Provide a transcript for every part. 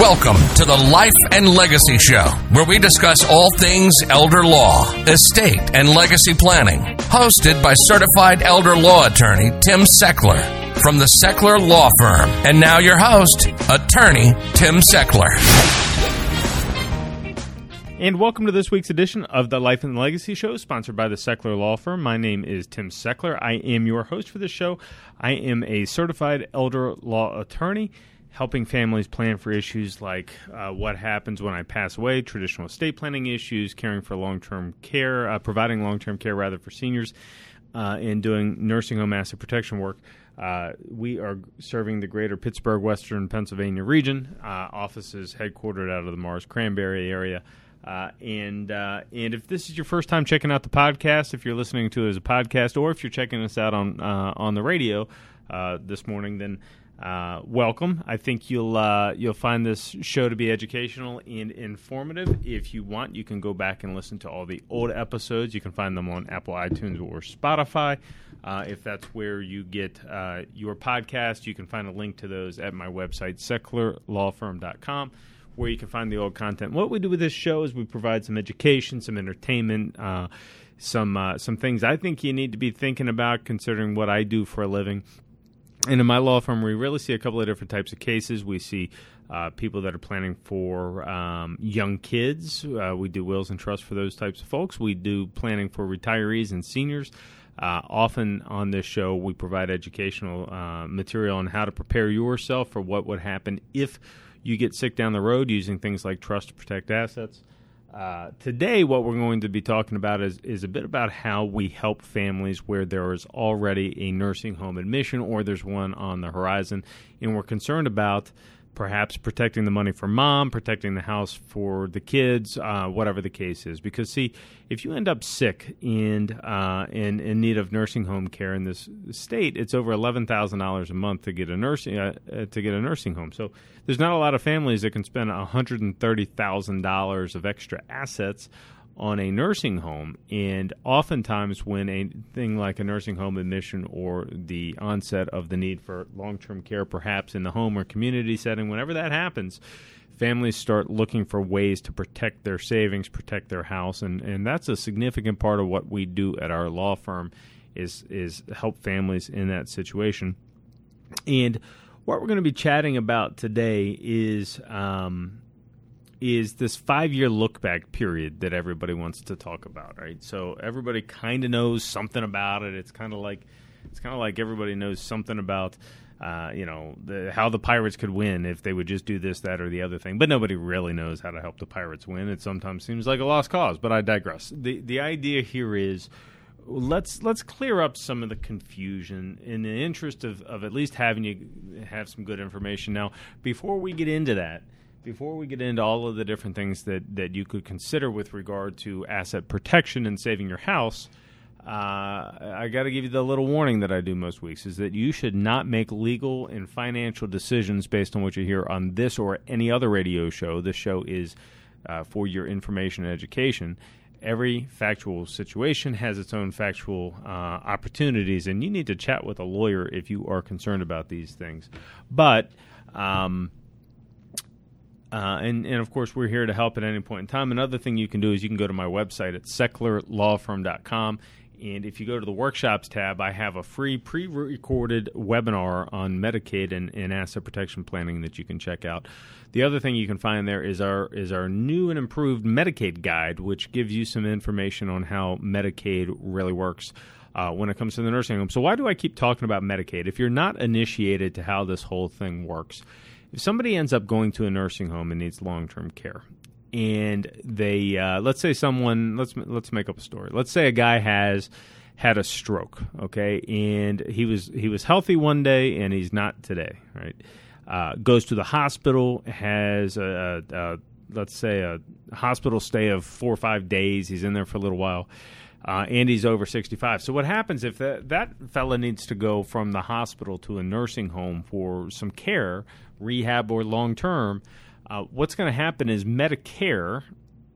Welcome to the Life and Legacy Show, where we discuss all things elder law, estate, and legacy planning. Hosted by certified elder law attorney Tim Sechler from the Sechler Law Firm. And now your host, attorney Tim Sechler. And welcome to this week's edition of the Life and Legacy Show, sponsored by the Sechler Law Firm. My name is Tim Sechler. I am your host for this show. I am a certified elder law attorney, helping families plan for issues like uh, what happens when I pass away, traditional estate planning issues, caring for long term care, uh, providing long term care rather for seniors, uh, and doing nursing home asset protection work. Uh, we are serving the greater Pittsburgh, Western Pennsylvania region. Uh, offices headquartered out of the Mars Cranberry area. Uh, and uh, and if this is your first time checking out the podcast, if you're listening to it as a podcast, or if you're checking us out on uh, on the radio uh, this morning, then uh, welcome. I think you'll uh, you'll find this show to be educational and informative. If you want, you can go back and listen to all the old episodes. You can find them on Apple iTunes or Spotify. if that's where you get your podcast, you can find a link to those at my website, sechlerlawfirm.com where you can find the old content. What we do with this show is we provide some education, some entertainment, uh, some uh, some things I think you need to be thinking about considering what I do for a living. And in my law firm, we really see a couple of different types of cases. We see uh, people that are planning for um, young kids. Uh, we do wills and trusts for those types of folks. We do planning for retirees and seniors. Uh, often on this show, we provide educational uh, material on how to prepare yourself for what would happen if you get sick down the road using things like trust to protect assets. Uh, today, what we're going to be talking about is, is a bit about how we help families where there is already a nursing home admission or there's one on the horizon, and we're concerned about perhaps protecting the money for mom, protecting the house for the kids, uh, whatever the case is. Because see, if you end up sick and uh, in in need of nursing home care in this state, it's over eleven thousand dollars a month to get a nursing uh, uh, to get a nursing home. So there's not a lot of families that can spend one hundred and thirty thousand dollars of extra assets on a nursing home. And oftentimes, when a thing like a nursing home admission or the onset of the need for long term care, perhaps in the home or community setting, whenever that happens, families start looking for ways to protect their savings, protect their house, and, and that's a significant part of what we do at our law firm is is help families in that situation. And what we're going to be chatting about today is um, is this five year look back period that everybody wants to talk about, right? So everybody kind of knows something about it. It's kind of like it's kind of like everybody knows something about. Uh, you know the, how the pirates could win if they would just do this, that, or the other thing. But nobody really knows how to help the pirates win. It sometimes seems like a lost cause. But I digress. the The idea here is let's let's clear up some of the confusion in the interest of, of at least having you have some good information. Now, before we get into that, before we get into all of the different things that, that you could consider with regard to asset protection and saving your house, uh, I got to give you the little warning that I do most weeks is that you should not make legal and financial decisions based on what you hear on this or any other radio show. This show is uh, for your information and education. Every factual situation has its own factual uh, opportunities, and you need to chat with a lawyer if you are concerned about these things. But um, uh, and, and of course, we're here to help at any point in time. Another thing you can do is you can go to my website at sechlerlawfirm.com. And if you go to the workshops tab, I have a free pre recorded webinar on Medicaid and, and, asset protection planning that you can check out. The other thing you can find there is our is our new and improved Medicaid guide, which gives you some information on how Medicaid really works. Uh, when it comes to the nursing home. So, why do I keep talking about Medicaid? If you're not initiated to how this whole thing works, if somebody ends up going to a nursing home and needs long term care, and they uh, let's say someone let's let's make up a story. Let's say a guy has had a stroke, okay, and he was he was healthy one day and he's not today, right? Uh, goes to the hospital, has a, a, a let's say a hospital stay of four or five days. He's in there for a little while. Uh, and he's over 65. So what happens if that, that fella needs to go from the hospital to a nursing home for some care, rehab or long term? Uh, what's going to happen is Medicare,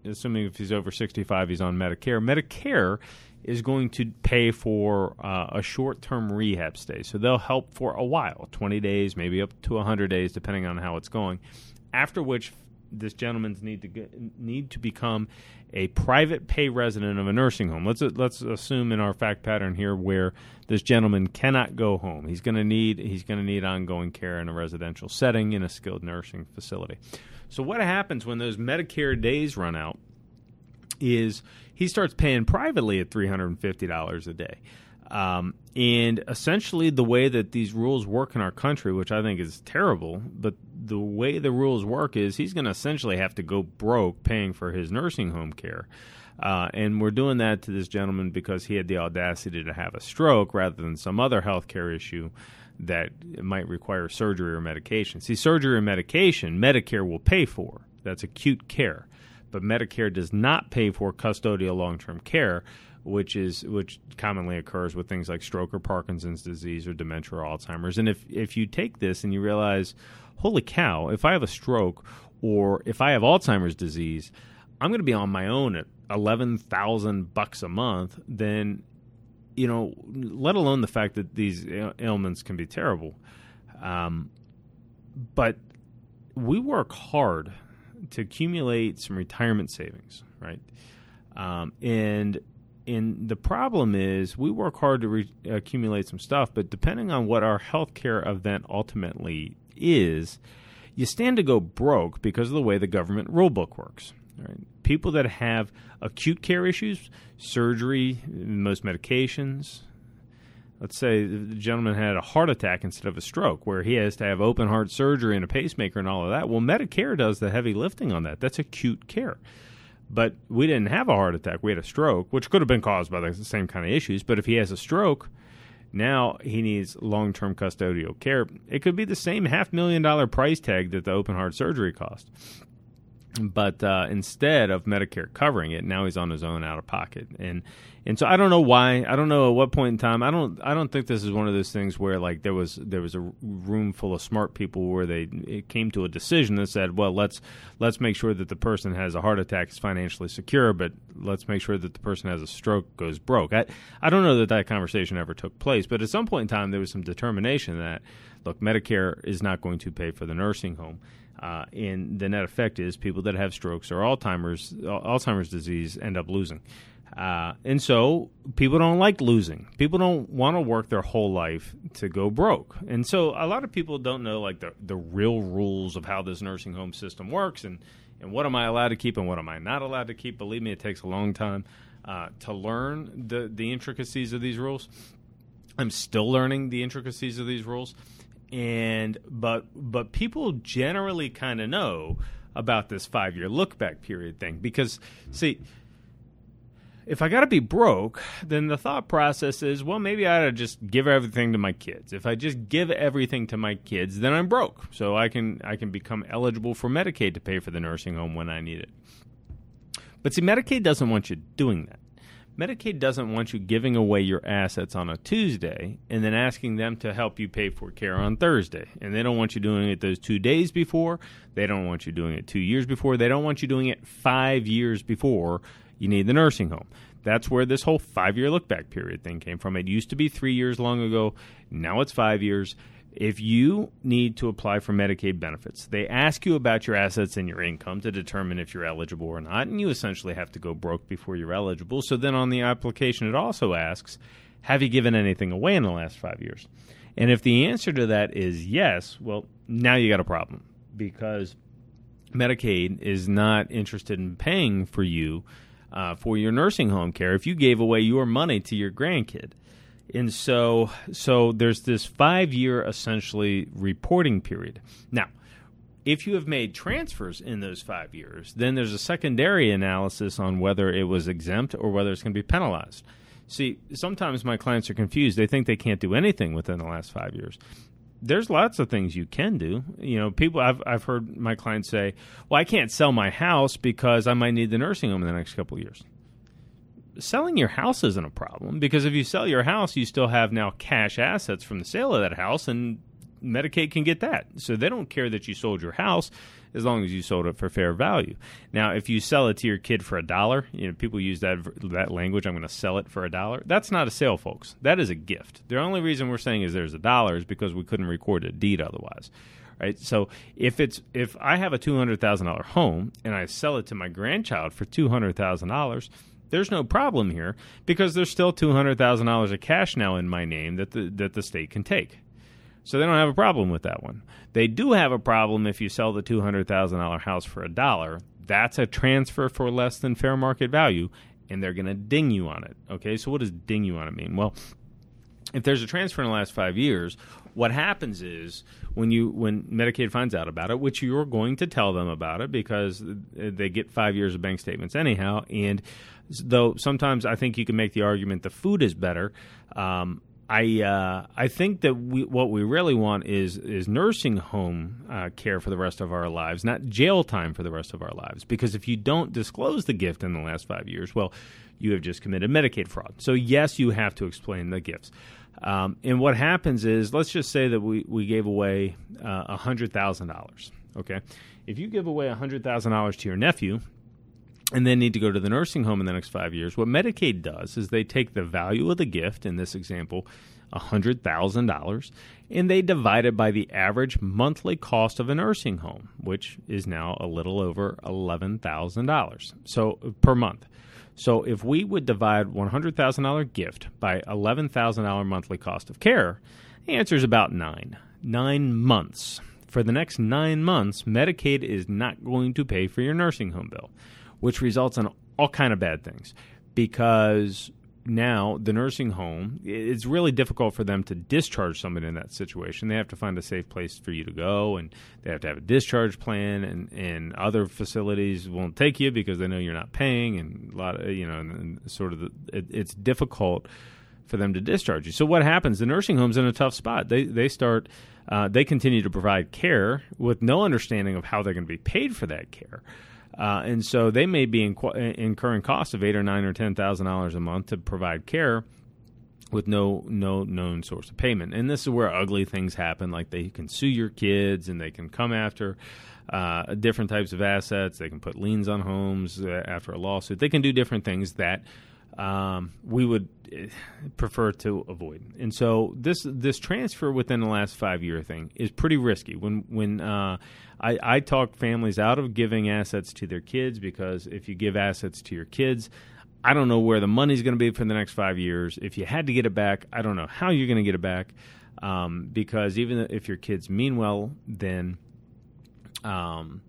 assuming if he's over 65, he's on Medicare. Medicare is going to pay for uh, a short term rehab stay. So they'll help for a while 20 days, maybe up to 100 days, depending on how it's going. after which this gentleman's need to get, need to become a private pay resident of a nursing home. Let's let's assume in our fact pattern here where this gentleman cannot go home. He's going to need he's going to need ongoing care in a residential setting in a skilled nursing facility. So what happens when those Medicare days run out is he starts paying privately at $350 a day. Um, and essentially, the way that these rules work in our country, which I think is terrible, but the way the rules work is he's going to essentially have to go broke paying for his nursing home care. Uh, and we're doing that to this gentleman because he had the audacity to have a stroke rather than some other health care issue that might require surgery or medication. See, surgery or medication, Medicare will pay for. That's acute care. But Medicare does not pay for custodial long term care which is which commonly occurs with things like stroke or Parkinson's disease or dementia or Alzheimer's. And if if you take this and you realize, holy cow, if I have a stroke or if I have Alzheimer's disease, I'm going to be on my own at eleven thousand bucks a month. Then, you know, let alone the fact that these ailments can be terrible. Um, but we work hard to accumulate some retirement savings, right? Um, and and the problem is we work hard to re- accumulate some stuff, but depending on what our healthcare event ultimately is, you stand to go broke because of the way the government rulebook works. Right? People that have acute care issues, surgery, most medications. Let's say the gentleman had a heart attack instead of a stroke, where he has to have open heart surgery and a pacemaker and all of that. Well, Medicare does the heavy lifting on that. That's acute care but we didn't have a heart attack. We had a stroke, which could have been caused by the same kind of issues. But if he has a stroke, now he needs long term custodial care. It could be the same half million dollar price tag that the open heart surgery cost. But uh, instead of Medicare covering it, now he's on his own out of pocket. And and so I don't know why. I don't know at what point in time. I don't. I don't think this is one of those things where like there was there was a room full of smart people where they it came to a decision that said, well, let's let's make sure that the person has a heart attack is financially secure, but let's make sure that the person has a stroke goes broke. I I don't know that that conversation ever took place, but at some point in time there was some determination that look, Medicare is not going to pay for the nursing home. Uh, and the net effect is people that have strokes or Alzheimer's Alzheimer's disease end up losing. Uh, and so people don't like losing. People don't want to work their whole life to go broke. And so a lot of people don't know like the, the real rules of how this nursing home system works and, and what am I allowed to keep and what am I not allowed to keep. Believe me, it takes a long time uh, to learn the, the intricacies of these rules. I'm still learning the intricacies of these rules. And but but people generally kind of know about this five year look back period thing because see if I got to be broke, then the thought process is, well, maybe I ought to just give everything to my kids. If I just give everything to my kids, then I'm broke. So I can I can become eligible for Medicaid to pay for the nursing home when I need it. But see, Medicaid doesn't want you doing that. Medicaid doesn't want you giving away your assets on a Tuesday and then asking them to help you pay for care on Thursday. And they don't want you doing it those two days before. They don't want you doing it two years before. They don't want you doing it five years before you need the nursing home. That's where this whole five year look back period thing came from. It used to be three years long ago. Now it's five years. If you need to apply for Medicaid benefits, they ask you about your assets and your income to determine if you're eligible or not, and you essentially have to go broke before you're eligible. So then on the application, it also asks, Have you given anything away in the last five years? And if the answer to that is yes, well, now you got a problem because Medicaid is not interested in paying for you uh, for your nursing home care if you gave away your money to your grandkid. And so, so there's this five year essentially reporting period. Now, if you have made transfers in those five years, then there's a secondary analysis on whether it was exempt or whether it's going to be penalized. See, sometimes my clients are confused. They think they can't do anything within the last five years there's lots of things you can do. You know, people I've I've heard my clients say, "Well, I can't sell my house because I might need the nursing home in the next couple of years." Selling your house isn't a problem because if you sell your house, you still have now cash assets from the sale of that house and Medicaid can get that. So they don't care that you sold your house as long as you sold it for fair value. Now, if you sell it to your kid for a dollar, you know people use that that language. I'm going to sell it for a dollar. That's not a sale, folks. That is a gift. The only reason we're saying is there's a dollar is because we couldn't record a deed otherwise. right? So if it's if I have a two hundred thousand dollar home and I sell it to my grandchild for two hundred thousand dollars, there's no problem here because there's still two hundred thousand dollars of cash now in my name that the that the state can take. So they don't have a problem with that one. They do have a problem if you sell the two hundred thousand dollar house for a dollar. That's a transfer for less than fair market value, and they're going to ding you on it. Okay, so what does ding you on it mean? Well, if there's a transfer in the last five years, what happens is when you when Medicaid finds out about it, which you're going to tell them about it because they get five years of bank statements anyhow, and though sometimes I think you can make the argument the food is better. Um, I uh, I think that we, what we really want is is nursing home uh, care for the rest of our lives, not jail time for the rest of our lives. Because if you don't disclose the gift in the last five years, well, you have just committed Medicaid fraud. So yes, you have to explain the gifts. Um, and what happens is, let's just say that we we gave away uh, a hundred thousand dollars. Okay, if you give away a hundred thousand dollars to your nephew, and then need to go to the nursing home in the next five years, what Medicaid does is they take the value of the gift, in this example, $100,000, and they divide it by the average monthly cost of a nursing home, which is now a little over $11,000 so per month. So if we would divide $100,000 gift by $11,000 monthly cost of care, the answer is about 9. 9 months. For the next 9 months, Medicaid is not going to pay for your nursing home bill which results in all kind of bad things. Because now the nursing home it's really difficult for them to discharge somebody in that situation. They have to find a safe place for you to go and they have to have a discharge plan and, and other facilities won't take you because they know you're not paying and a lot of you know and, and sort of the, it, it's difficult for them to discharge you. So what happens? The nursing home's in a tough spot. They they start uh, they continue to provide care with no understanding of how they're going to be paid for that care uh, and so they may be incurring costs of eight or nine or ten thousand dollars a month to provide care with no no known source of payment. And this is where ugly things happen, like they can sue your kids and they can come after uh, different types of assets. They can put liens on homes uh, after a lawsuit. They can do different things that um, we would eh, prefer to avoid. And so this this transfer within the last five year thing is pretty risky. When when uh, I, I talk families out of giving assets to their kids because if you give assets to your kids, I don't know where the money's going to be for the next five years. If you had to get it back, I don't know how you're going to get it back. Um, because even if your kids mean well, then, um,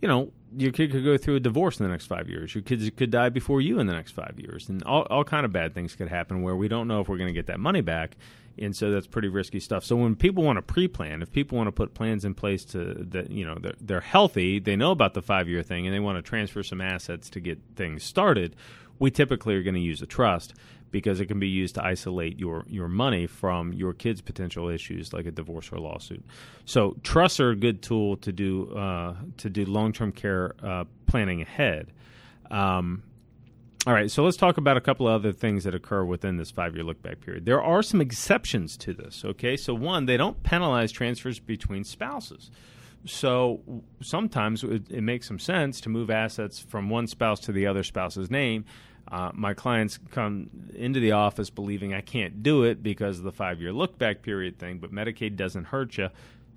you know, your kid could go through a divorce in the next five years. Your kids could die before you in the next five years, and all all kind of bad things could happen where we don't know if we're going to get that money back, and so that's pretty risky stuff. So when people want to pre-plan, if people want to put plans in place to that, you know, they're, they're healthy, they know about the five-year thing, and they want to transfer some assets to get things started. We typically are going to use a trust because it can be used to isolate your your money from your kids' potential issues like a divorce or lawsuit. So trusts are a good tool to do uh, to do long term care uh, planning ahead. Um, all right, so let's talk about a couple of other things that occur within this five year look back period. There are some exceptions to this, okay? So, one, they don't penalize transfers between spouses. So, sometimes it, it makes some sense to move assets from one spouse to the other spouse's name. Uh, my clients come into the office believing I can't do it because of the five year look back period thing, but Medicaid doesn't hurt you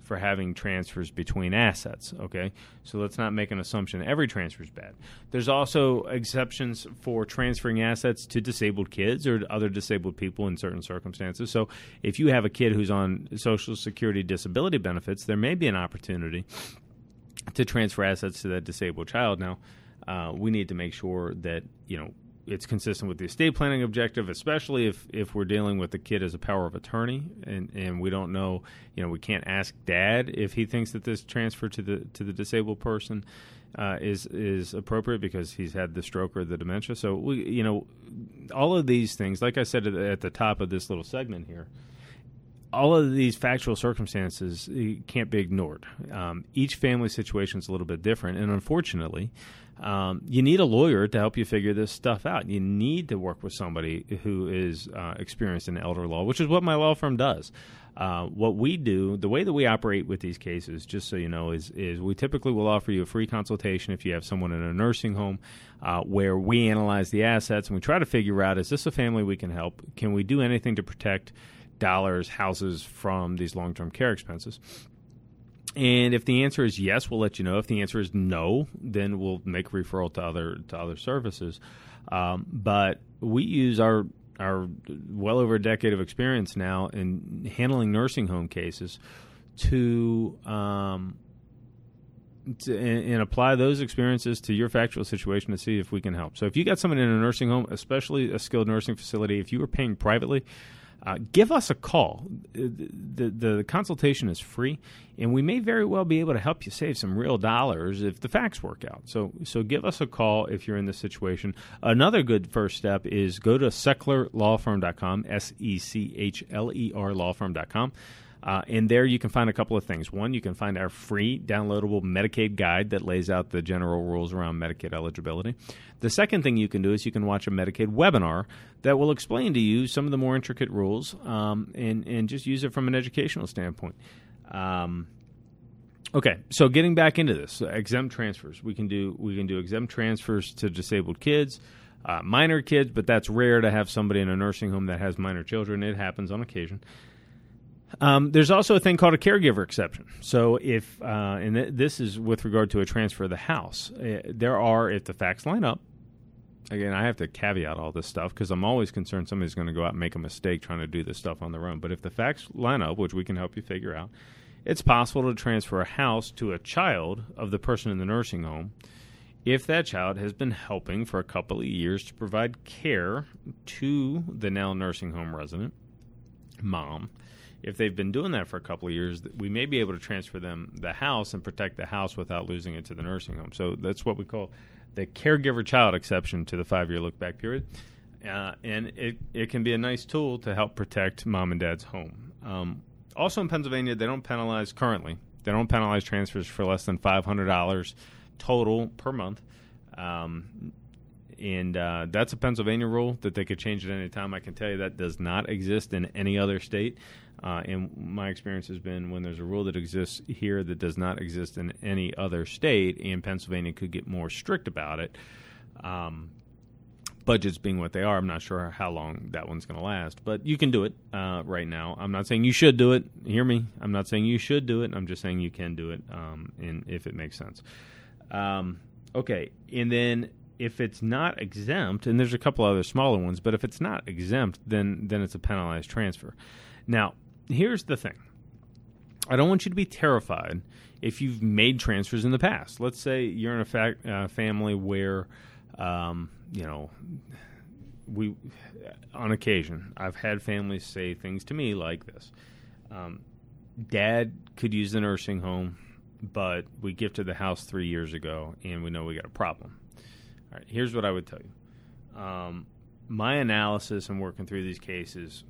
for having transfers between assets. Okay, so let's not make an assumption every transfer is bad. There's also exceptions for transferring assets to disabled kids or other disabled people in certain circumstances. So if you have a kid who's on Social Security disability benefits, there may be an opportunity to transfer assets to that disabled child. Now, uh, we need to make sure that you know it's consistent with the estate planning objective, especially if, if we're dealing with the kid as a power of attorney and, and we don't know, you know, we can't ask dad if he thinks that this transfer to the to the disabled person uh, is is appropriate because he's had the stroke or the dementia. So we, you know, all of these things, like I said at the top of this little segment here, all of these factual circumstances can't be ignored. Um, each family situation is a little bit different, and unfortunately, um, you need a lawyer to help you figure this stuff out. You need to work with somebody who is uh, experienced in elder law, which is what my law firm does. Uh, what we do, the way that we operate with these cases, just so you know, is is we typically will offer you a free consultation if you have someone in a nursing home, uh, where we analyze the assets and we try to figure out: is this a family we can help? Can we do anything to protect dollars, houses from these long term care expenses? And if the answer is yes, we'll let you know. If the answer is no, then we'll make referral to other to other services. Um, but we use our our well over a decade of experience now in handling nursing home cases to um, to, and, and, apply those experiences to your factual situation to see if we can help. So if you got someone in a nursing home, especially a skilled nursing facility, if you were paying privately, uh, give us a call. The, the, the, consultation is free, and we may very well be able to help you save some real dollars if the facts work out. So, so give us a call if you're in this situation. Another good first step is go to sechlerlawfirm.com, S E C H L E R lawfirm.com. Uh, and there you can find a couple of things. One, you can find our free downloadable Medicaid guide that lays out the general rules around Medicaid eligibility. The second thing you can do is you can watch a Medicaid webinar that will explain to you some of the more intricate rules um, and, and just use it from an educational standpoint. Um, okay, so getting back into this, exempt transfers. We can do we can do exempt transfers to disabled kids. Uh, minor kids, but that's rare to have somebody in a nursing home that has minor children. It happens on occasion. Um, there's also a thing called a caregiver exception. So if, uh, and th- this is with regard to a transfer of the house, uh, there are, if the facts line up, again, I have to caveat all this stuff because I'm always concerned somebody's going to go out and make a mistake trying to do this stuff on their own. But if the facts line up, which we can help you figure out, it's possible to transfer a house to a child of the person in the nursing home if that child has been helping for a couple of years to provide care to the now nursing home resident mom if they've been doing that for a couple of years, we may be able to transfer them the house and protect the house without losing it to the nursing home. So that's what we call the caregiver child exception to the five year look back period. Uh, and it, it can be a nice tool to help protect mom and dad's home. Um, also in Pennsylvania, they don't penalize currently, they don't penalize transfers for less than $500 total per month. Um, and uh, that's a Pennsylvania rule that they could change at any time. I can tell you that does not exist in any other state. Uh, and my experience has been when there's a rule that exists here that does not exist in any other state, and Pennsylvania could get more strict about it. Um, budgets being what they are, I'm not sure how long that one's going to last, but you can do it uh, right now. I'm not saying you should do it. Hear me? I'm not saying you should do it. I'm just saying you can do it, um, and if it makes sense. Um, okay, and then if it's not exempt, and there's a couple other smaller ones, but if it's not exempt, then then it's a penalized transfer. Now, here's the thing. I don't want you to be terrified if you've made transfers in the past. Let's say you're in a uh, family where, um, you know, we, on occasion, I've had families say things to me like this um, Dad could use the nursing home, but we gifted the house three years ago and we know we got a problem. All right, here's what I would tell you. Um, my analysis and working through these cases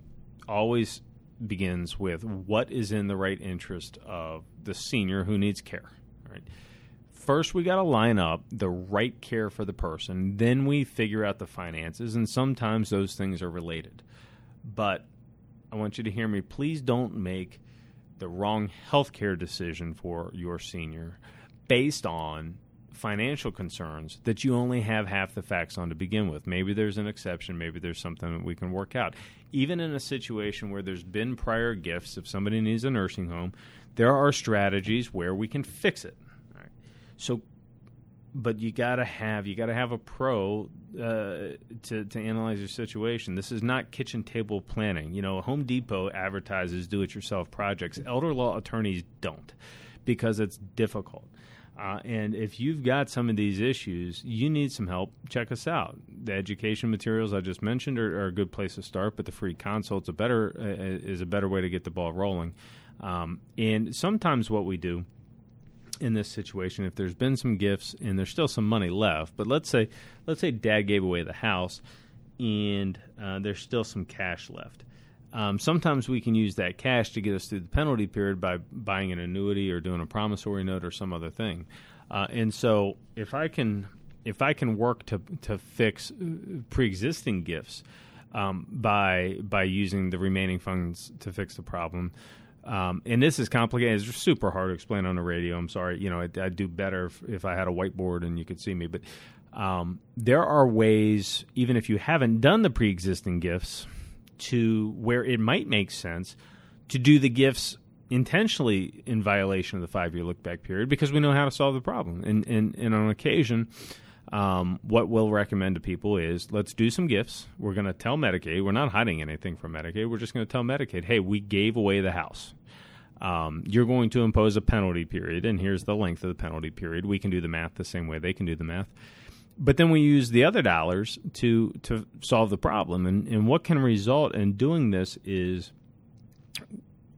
always begins with what is in the right interest of the senior who needs care. Right. First, we got to line up the right care for the person. Then we figure out the finances, and sometimes those things are related. But I want you to hear me. Please don't make the wrong healthcare decision for your senior based on financial concerns that you only have half the facts on to begin with. Maybe there's an exception, maybe there's something that we can work out. Even in a situation where there's been prior gifts, if somebody needs a nursing home, there are strategies where we can fix it. So but you got to have you got to have a pro uh, to to analyze your situation. This is not kitchen table planning. You know, Home Depot advertises do-it-yourself projects. Elder law attorneys don't because it's difficult. Uh, and if you've got some of these issues, you need some help. Check us out. The education materials I just mentioned are, are a good place to start, but the free consult's a better uh, is a better way to get the ball rolling. Um, and sometimes what we do in this situation, if there's been some gifts and there's still some money left, but let's say let's say Dad gave away the house and uh, there's still some cash left. Um, sometimes we can use that cash to get us through the penalty period by buying an annuity or doing a promissory note or some other thing. Uh, and so, if I can, if I can work to to fix uh, pre-existing gifts um, by by using the remaining funds to fix the problem, um, and this is complicated. It's super hard to explain on the radio. I'm sorry. You know, I'd, I'd do better if, if, I had a whiteboard and you could see me. But um, there are ways, even if you haven't done the pre-existing gifts to where it might make sense to do the gifts intentionally in violation of the five year look back period because we know how to solve the problem. And, and, and on occasion, um, what we'll recommend to people is let's do some gifts. We're going to tell Medicaid, we're not hiding anything from Medicaid. We're just going to tell Medicaid, hey, we gave away the house. Um, you're going to impose a penalty period, and here's the length of the penalty period. We can do the math the same way they can do the math. But then we use the other dollars to to solve the problem. And, and what can result in doing this is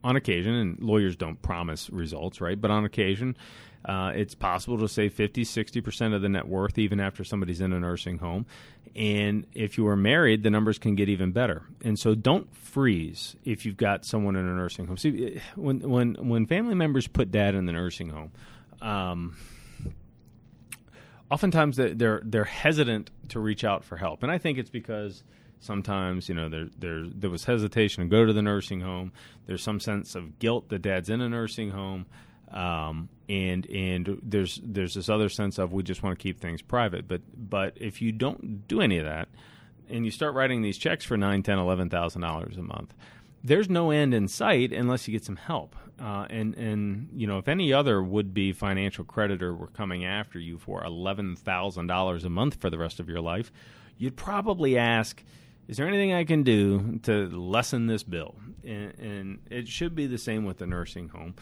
on occasion, and lawyers don't promise results, right? But on occasion, uh, it's possible to save 50, 60% of the net worth even after somebody's in a nursing home. And if you are married, the numbers can get even better. And so don't freeze if you've got someone in a nursing home. See, when, when, when family members put dad in the nursing home, um, oftentimes they're, they're hesitant to reach out for help. And I think it's because – Sometimes, you know, there there there was hesitation to go to the nursing home. There's some sense of guilt that dad's in a nursing home, um, and and there's there's this other sense of we just want to keep things private. But but if you don't do any of that, and you start writing these checks for nine, ten, eleven thousand dollars a month, there's no end in sight unless you get some help. Uh, and and you know if any other would be financial creditor were coming after you for eleven thousand dollars a month for the rest of your life, you'd probably ask is there anything I can do to lessen this bill? And, and, it should be the same with the nursing home.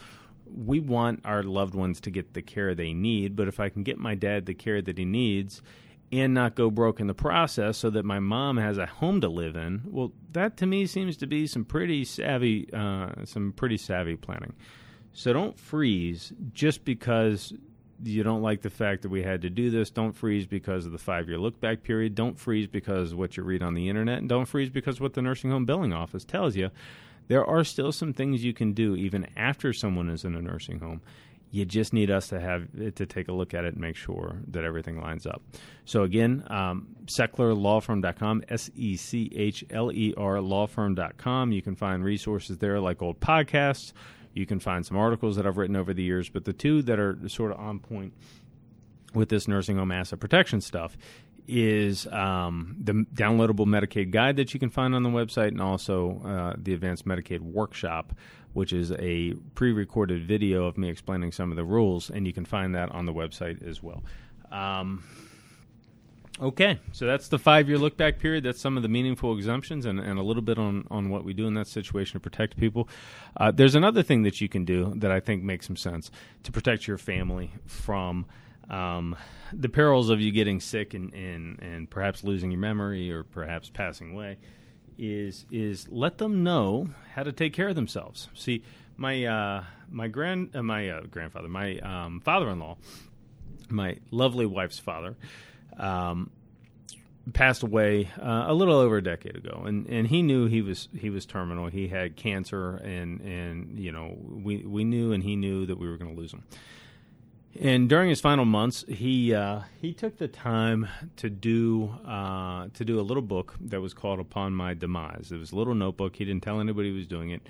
We want our loved ones to get the care they need, but if I can get my dad the care that he needs and not go broke in the process so that my mom has a home to live in, well, that to me seems to be some pretty savvy, uh, some pretty savvy planning. So don't freeze just because you don't like the fact that we had to do this, don't freeze because of the five year look back period. Don't freeze because what you read on the internet. And don't freeze because what the nursing home billing office tells you. There are still some things you can do even after someone is in a nursing home. You just need us to have to take a look at it and make sure that everything lines up. So again, um, SechlerLawFirm.com, S E C H L E R Lawfirm.com. You can find resources there like old podcasts you can find some articles that I've written over the years, but the two that are sort of on point with this nursing home asset protection stuff is um, the downloadable Medicaid guide that you can find on the website, and also uh, the Advanced Medicaid Workshop, which is a pre recorded video of me explaining some of the rules, and you can find that on the website as well. Um, Okay, so that's the five year look back period. That's some of the meaningful exemptions and, and a little bit on, on what we do in that situation to protect people. Uh, there's another thing that you can do that I think makes some sense to protect your family from um, the perils of you getting sick and, and, and perhaps losing your memory or perhaps passing away. Is is let them know how to take care of themselves. See, my uh, my grand uh, my uh, grandfather, my um, father in law, my lovely wife's father um, passed away uh, a little over a decade ago, and, and he knew he was he was terminal. He had cancer, and and you know we we knew, and he knew that we were going to lose him. And during his final months, he uh, he took the time to do uh, to do a little book that was called "Upon My Demise." It was a little notebook. He didn't tell anybody he was doing it,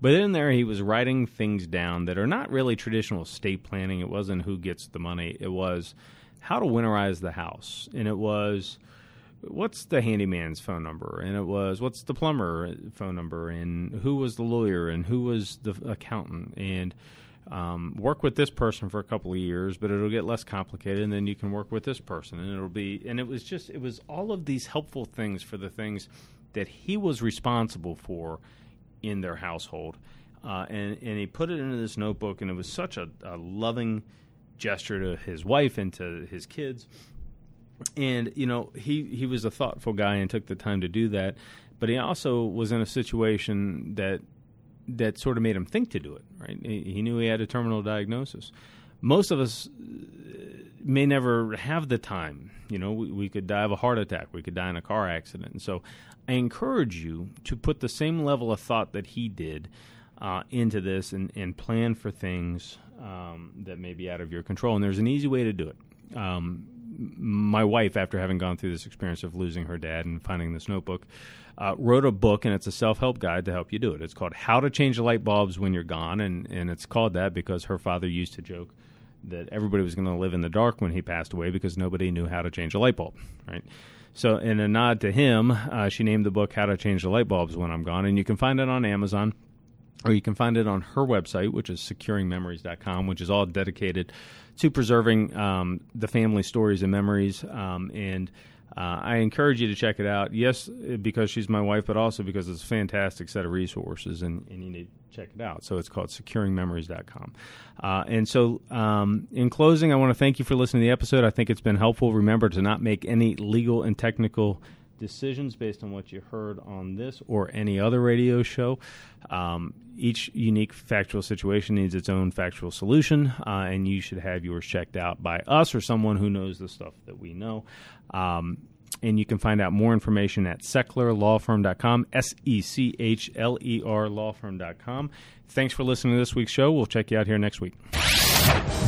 but in there he was writing things down that are not really traditional estate planning. It wasn't who gets the money. It was how to winterize the house, and it was what's the handyman's phone number, and it was what's the plumber phone number, and who was the lawyer, and who was the accountant, and um, work with this person for a couple of years, but it'll get less complicated, and then you can work with this person, and it'll be, and it was just, it was all of these helpful things for the things that he was responsible for in their household, uh, and and he put it into this notebook, and it was such a, a loving gesture to his wife and to his kids. And you know, he he was a thoughtful guy and took the time to do that. But he also was in a situation that that sort of made him think to do it. Right? He, knew he had a terminal diagnosis. Most of us uh, may never have the time. You know, we, we could die of a heart attack. We could die in a car accident. And so, I encourage you to put the same level of thought that he did uh, into this and, and plan for things um, that may be out of your control. And there's an easy way to do it. Um, my wife, after having gone through this experience of losing her dad and finding this notebook, uh, wrote a book, and it's a self help guide to help you do it. It's called How to Change the Light Bulbs When You're Gone, and, and it's called that because her father used to joke that everybody was going to live in the dark when he passed away because nobody knew how to change a light bulb, right? So, in a nod to him, uh, she named the book How to Change the Light Bulbs When I'm Gone, and you can find it on Amazon. or you can find it on her website, which is securingmemories.com, which is all dedicated to preserving um, the family stories and memories. Um, and uh, I encourage you to check it out. Yes, because she's my wife, but also because it's a fantastic set of resources, and, and you need to check it out. So it's called securingmemories.com. Uh, and so, um, in closing, I want to thank you for listening to the episode. I think it's been helpful. Remember to not make any legal and technical decisions based on what you heard on this or any other radio show. Um, each unique factual situation needs its own factual solution, uh, and you should have yours checked out by us or someone who knows the stuff that we know. Um, and you can find out more information at sechlerlawfirm.com, S E C H L E R lawfirm.com. Thanks for listening to this week's show. We'll check you out here next week.